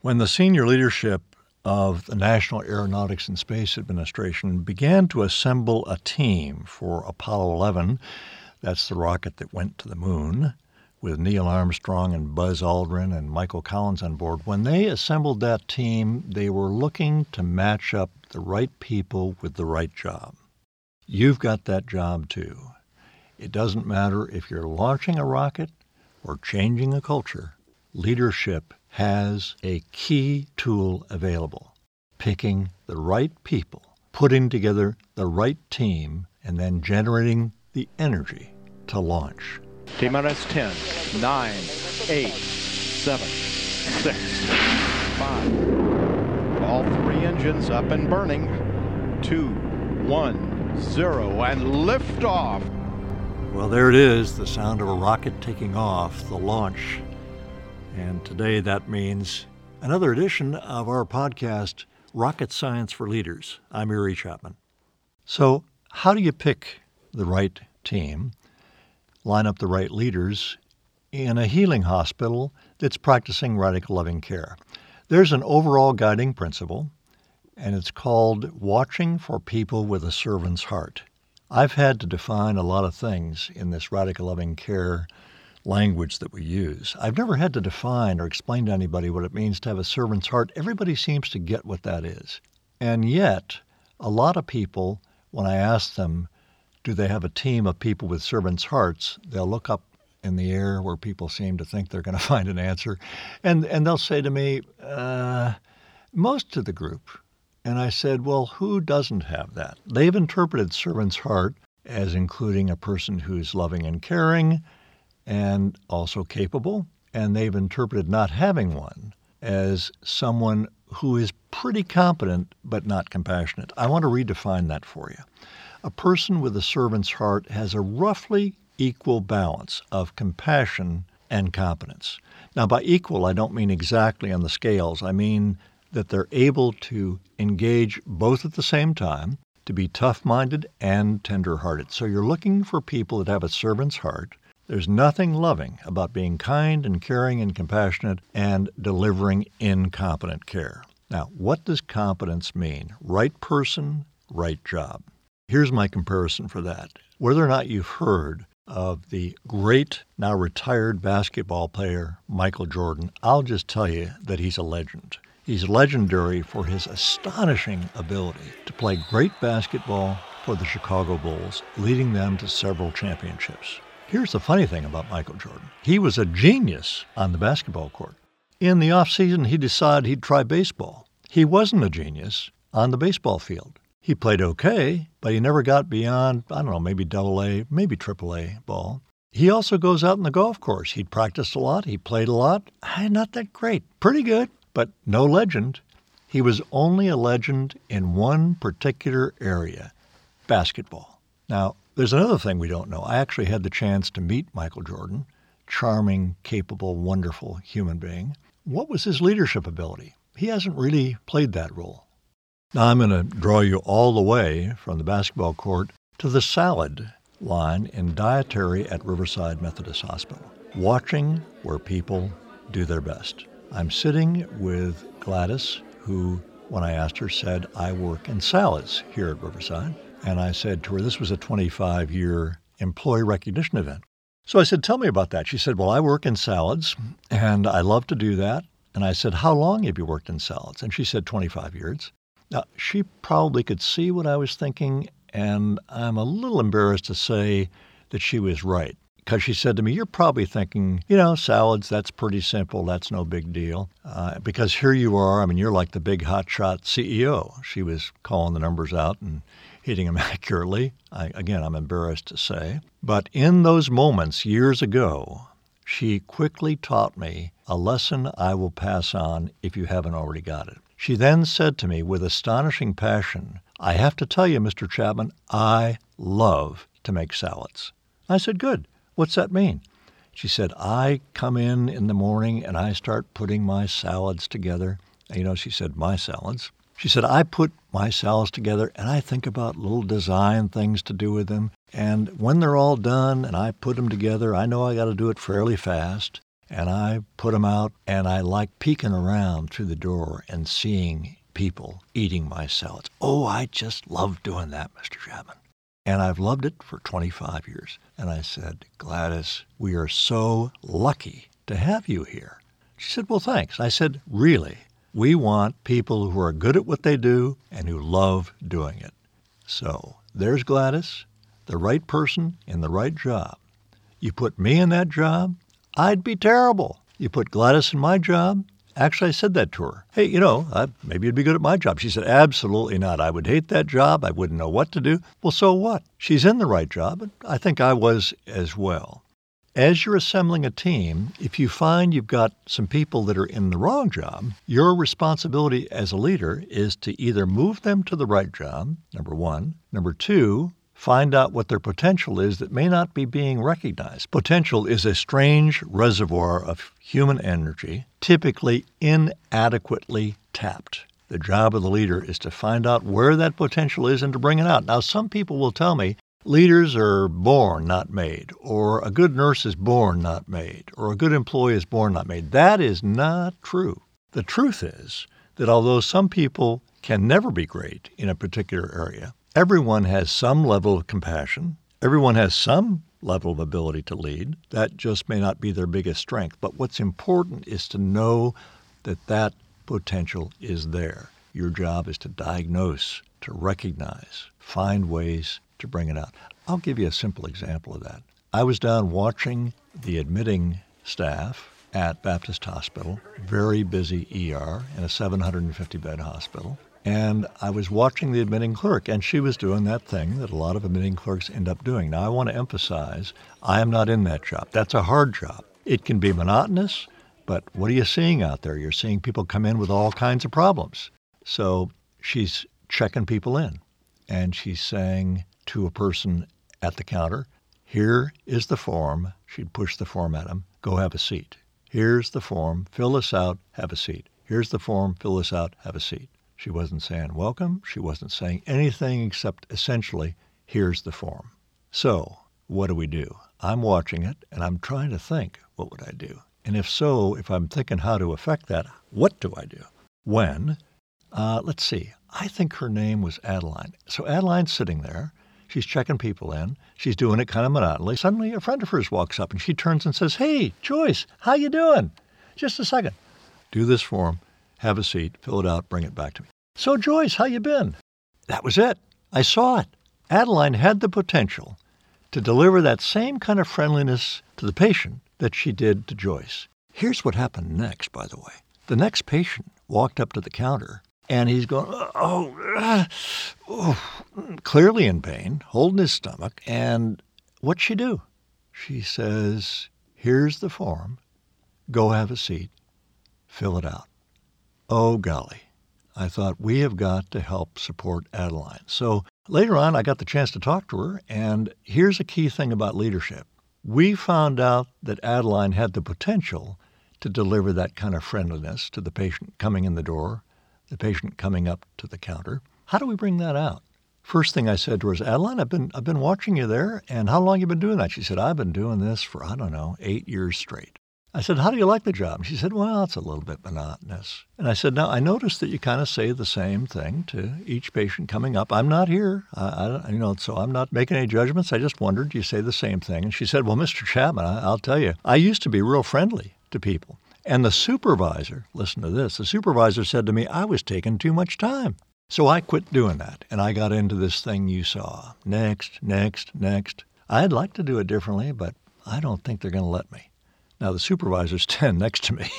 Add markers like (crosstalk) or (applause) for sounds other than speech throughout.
When the senior leadership of the National Aeronautics and Space Administration began to assemble a team for Apollo 11, that's the rocket that went to the moon, with Neil Armstrong and Buzz Aldrin and Michael Collins on board, when they assembled that team, they were looking to match up the right people with the right job. You've got that job too. It doesn't matter if you're launching a rocket or changing a culture, leadership has a key tool available picking the right people, putting together the right team, and then generating the energy to launch. T minus 10, 9, 8, 7, 6, 5. All three engines up and burning. 2, 1, 0, and liftoff. Well, there it is, the sound of a rocket taking off, the launch and today that means another edition of our podcast, Rocket Science for Leaders. I'm Erie Chapman. So, how do you pick the right team, line up the right leaders in a healing hospital that's practicing radical loving care? There's an overall guiding principle, and it's called watching for people with a servant's heart. I've had to define a lot of things in this radical loving care language that we use. I've never had to define or explain to anybody what it means to have a servant's heart. Everybody seems to get what that is. And yet, a lot of people, when I ask them, do they have a team of people with servants' hearts, they'll look up in the air where people seem to think they're going (laughs) to find an answer. And, and they'll say to me, uh, most of the group. And I said, well, who doesn't have that? They've interpreted servant's heart as including a person who's loving and caring, and also capable, and they've interpreted not having one as someone who is pretty competent but not compassionate. I want to redefine that for you. A person with a servant's heart has a roughly equal balance of compassion and competence. Now, by equal, I don't mean exactly on the scales. I mean that they're able to engage both at the same time, to be tough minded and tender hearted. So you're looking for people that have a servant's heart there's nothing loving about being kind and caring and compassionate and delivering incompetent care. Now, what does competence mean? Right person, right job. Here's my comparison for that. Whether or not you've heard of the great, now retired basketball player Michael Jordan, I'll just tell you that he's a legend. He's legendary for his astonishing ability to play great basketball for the Chicago Bulls, leading them to several championships. Here's the funny thing about Michael Jordan he was a genius on the basketball court. In the offseason, he decided he'd try baseball. He wasn't a genius on the baseball field. He played okay, but he never got beyond, I don't know, maybe double A, maybe triple A ball. He also goes out in the golf course. He'd practiced a lot, he played a lot. Ah, not that great. Pretty good, but no legend. He was only a legend in one particular area basketball. Now, there's another thing we don't know. I actually had the chance to meet Michael Jordan, charming, capable, wonderful human being. What was his leadership ability? He hasn't really played that role. Now I'm going to draw you all the way from the basketball court to the salad line in dietary at Riverside Methodist Hospital, watching where people do their best. I'm sitting with Gladys, who, when I asked her, said, I work in salads here at Riverside. And I said to her, this was a 25 year employee recognition event. So I said, Tell me about that. She said, Well, I work in salads and I love to do that. And I said, How long have you worked in salads? And she said, 25 years. Now, she probably could see what I was thinking, and I'm a little embarrassed to say that she was right because she said to me, You're probably thinking, you know, salads, that's pretty simple. That's no big deal. Uh, because here you are. I mean, you're like the big hotshot CEO. She was calling the numbers out and hitting them (laughs) accurately. I, again, I'm embarrassed to say. But in those moments years ago, she quickly taught me a lesson I will pass on if you haven't already got it. She then said to me with astonishing passion, I have to tell you, Mr. Chapman, I love to make salads. I said, Good. What's that mean? She said, I come in in the morning and I start putting my salads together. You know, she said, my salads. She said, I put my salads together and I think about little design things to do with them. And when they're all done and I put them together, I know I got to do it fairly fast. and I put them out, and I like peeking around through the door and seeing people eating my salads. Oh, I just love doing that, Mr. Chapman. And I've loved it for 25 years. And I said, Gladys, we are so lucky to have you here. She said, Well, thanks. I said, Really? We want people who are good at what they do and who love doing it. So there's Gladys, the right person in the right job. You put me in that job, I'd be terrible. You put Gladys in my job, Actually, I said that to her. Hey, you know, uh, maybe you'd be good at my job. She said, Absolutely not. I would hate that job. I wouldn't know what to do. Well, so what? She's in the right job, and I think I was as well. As you're assembling a team, if you find you've got some people that are in the wrong job, your responsibility as a leader is to either move them to the right job, number one. Number two, find out what their potential is that may not be being recognized. Potential is a strange reservoir of human energy, typically inadequately tapped. The job of the leader is to find out where that potential is and to bring it out. Now, some people will tell me leaders are born, not made, or a good nurse is born, not made, or a good employee is born, not made. That is not true. The truth is that although some people can never be great in a particular area, Everyone has some level of compassion. Everyone has some level of ability to lead. That just may not be their biggest strength. But what's important is to know that that potential is there. Your job is to diagnose, to recognize, find ways to bring it out. I'll give you a simple example of that. I was down watching the admitting staff at Baptist Hospital, very busy ER in a 750 bed hospital. And I was watching the admitting clerk, and she was doing that thing that a lot of admitting clerks end up doing. Now, I want to emphasize I am not in that job. That's a hard job. It can be monotonous, but what are you seeing out there? You're seeing people come in with all kinds of problems. So she's checking people in, and she's saying to a person at the counter, Here is the form. She'd push the form at him. Go have a seat. Here's the form. Fill this out. Have a seat. Here's the form. Fill this out. Have a seat. She wasn't saying welcome. She wasn't saying anything except essentially, here's the form. So, what do we do? I'm watching it and I'm trying to think, what would I do? And if so, if I'm thinking how to affect that, what do I do? When? Uh, let's see. I think her name was Adeline. So Adeline's sitting there. She's checking people in. She's doing it kind of monotonously. Suddenly, a friend of hers walks up and she turns and says, "Hey, Joyce, how you doing? Just a second. Do this form have a seat, fill it out, bring it back to me. So, Joyce, how you been? That was it. I saw it. Adeline had the potential to deliver that same kind of friendliness to the patient that she did to Joyce. Here's what happened next, by the way. The next patient walked up to the counter and he's going, oh, uh, oh, clearly in pain, holding his stomach. And what'd she do? She says, Here's the form. Go have a seat. Fill it out. Oh, golly. I thought, we have got to help support Adeline. So later on, I got the chance to talk to her, and here's a key thing about leadership. We found out that Adeline had the potential to deliver that kind of friendliness to the patient coming in the door, the patient coming up to the counter. How do we bring that out? First thing I said to her is, Adeline, I've been, I've been watching you there, and how long you been doing that? She said, I've been doing this for, I don't know, eight years straight. I said, How do you like the job? She said, Well, it's a little bit monotonous. And I said, Now, I noticed that you kind of say the same thing to each patient coming up. I'm not here, I, I, you know, so I'm not making any judgments. I just wondered, do you say the same thing? And she said, Well, Mr. Chapman, I, I'll tell you, I used to be real friendly to people. And the supervisor, listen to this, the supervisor said to me, I was taking too much time. So I quit doing that and I got into this thing you saw. Next, next, next. I'd like to do it differently, but I don't think they're going to let me. Now, the supervisor's (laughs) 10 next to me.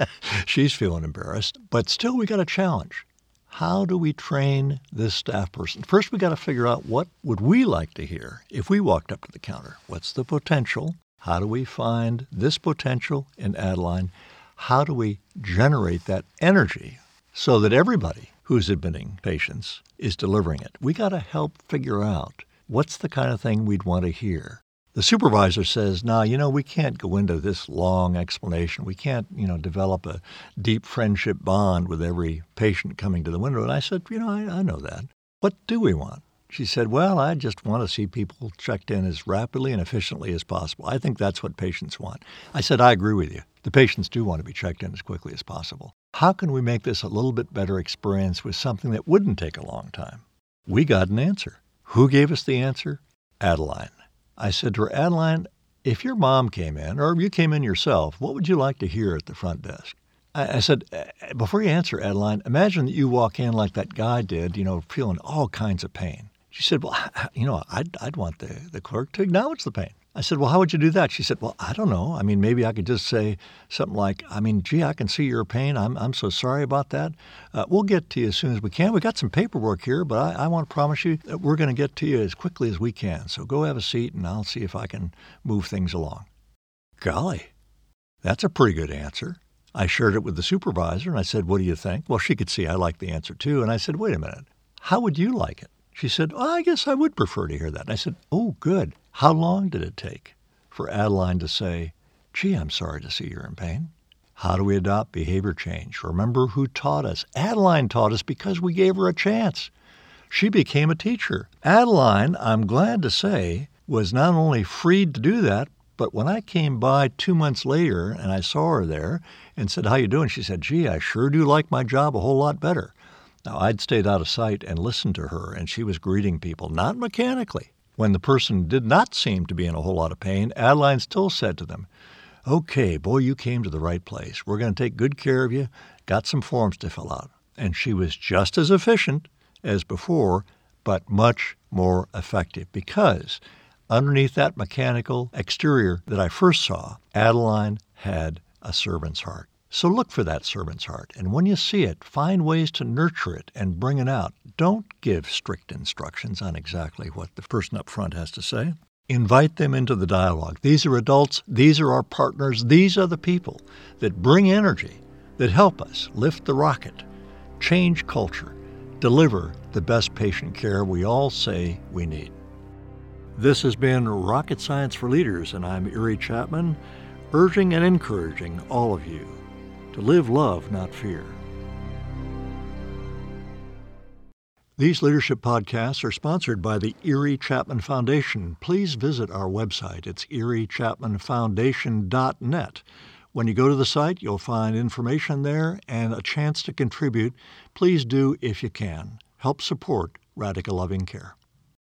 (laughs) She's feeling embarrassed, but still, we got a challenge. How do we train this staff person? First, we got to figure out what would we like to hear if we walked up to the counter. What's the potential? How do we find this potential in Adeline? How do we generate that energy so that everybody who's admitting patients is delivering it? We got to help figure out what's the kind of thing we'd want to hear. The supervisor says, "Now, you know, we can't go into this long explanation. We can't, you know, develop a deep friendship bond with every patient coming to the window." And I said, "You know, I, I know that. What do we want?" She said, Well, I just want to see people checked in as rapidly and efficiently as possible. I think that's what patients want. I said, I agree with you. The patients do want to be checked in as quickly as possible. How can we make this a little bit better experience with something that wouldn't take a long time? We got an answer. Who gave us the answer? Adeline. I said to her, Adeline, if your mom came in, or you came in yourself, what would you like to hear at the front desk? I, said, before you answer, Adeline, imagine that you walk in like that guy did, you know, feeling all kinds of pain. She said, well, (laughs) you know, I'd, I'd want the, the clerk to acknowledge the pain. I said, Well, how would you do that? She said, Well, I don't know. I mean, maybe I could just say something like, I mean, gee, I can see your pain. I'm, I'm so sorry about that. Uh, we'll get to you as soon as we can. We got some paperwork here, but I, I want to promise you that we're going to get to you as quickly as we can. So go have a seat and I'll see if I can move things along. Golly, that's a pretty good answer. I shared it with the supervisor and I said, What do you think? Well, she could see I liked the answer too. And I said, Wait a minute, how would you like it? She said, well, I guess I would prefer to hear that. And I said, Oh, good. How long did it take for Adeline to say, Gee, I'm sorry to see you're in pain? How do we adopt behavior change? Remember who taught us? Adeline taught us because we gave her a chance. She became a teacher. Adeline, I'm glad to say, was not only freed to do that, but when I came by two months later and I saw her there and said, How you doing? She said, Gee, I sure do like my job a whole lot better. Now, I'd stayed out of sight and listened to her, and she was greeting people, not mechanically. When the person did not seem to be in a whole lot of pain, Adeline still said to them, Okay, boy, you came to the right place. We're going to take good care of you. Got some forms to fill out. And she was just as efficient as before, but much more effective because underneath that mechanical exterior that I first saw, Adeline had a servant's heart. So look for that servant's heart, and when you see it, find ways to nurture it and bring it out. Don't give strict instructions on exactly what the person up front has to say. Invite them into the dialogue. These are adults, these are our partners, these are the people that bring energy, that help us lift the rocket, change culture, deliver the best patient care we all say we need. This has been Rocket Science for Leaders, and I'm Erie Chapman, urging and encouraging all of you to live love, not fear. These leadership podcasts are sponsored by the Erie Chapman Foundation. Please visit our website. It's eriechapmanfoundation.net. When you go to the site, you'll find information there and a chance to contribute. Please do if you can. Help support Radical Loving Care.